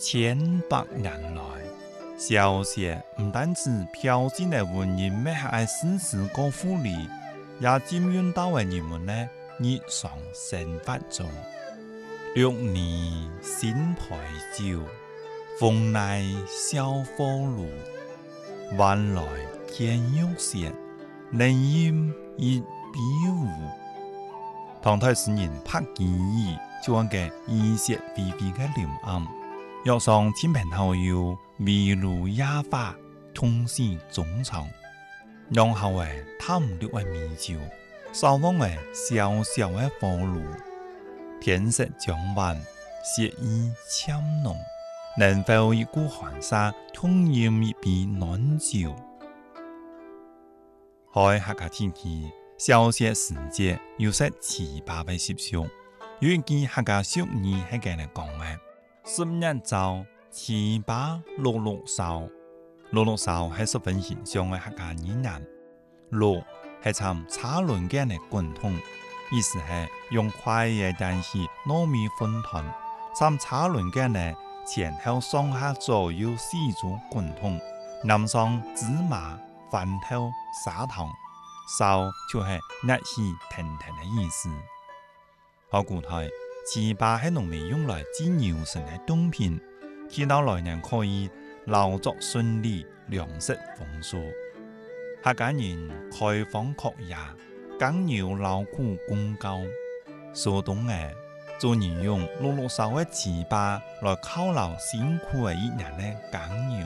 千百年来，小说唔单止飘进嚟文人咩，还喺诗词歌赋里，也浸润到为人们的日常生活中。六年新牌照，风来烧火炉，晚来见玉雪，冷烟一表湖。唐代诗人白居易就讲过：“伊说微微嘅两岸。”桌上亲朋好友，眉如雅花，同心总唱；浓厚诶，贪绿诶米酒，上方诶，小小的火炉，天色将晚，雪意浅浓，能否一股寒沙，通饮一杯暖酒？海客家天气，小雪时节，有些七八分摄尚，有件客家少年还格里讲咩？十五日周七八六六三六六三还十分形象关客家语言。六是参茶轮间的滚筒意思是用筷子蘸起糯米粉团参茶轮间的前后上下左右四足滚筒淋上芝麻饭后砂糖烧就是热气腾腾的意思好固态糍粑是农民用来祭牛神的贡品，祈祷来年可以劳作顺利、粮食丰收。客家人开荒扩业，耕牛劳苦功高，苏东呢，就利用糯糯烧的糍粑来犒劳辛苦的一年的耕牛。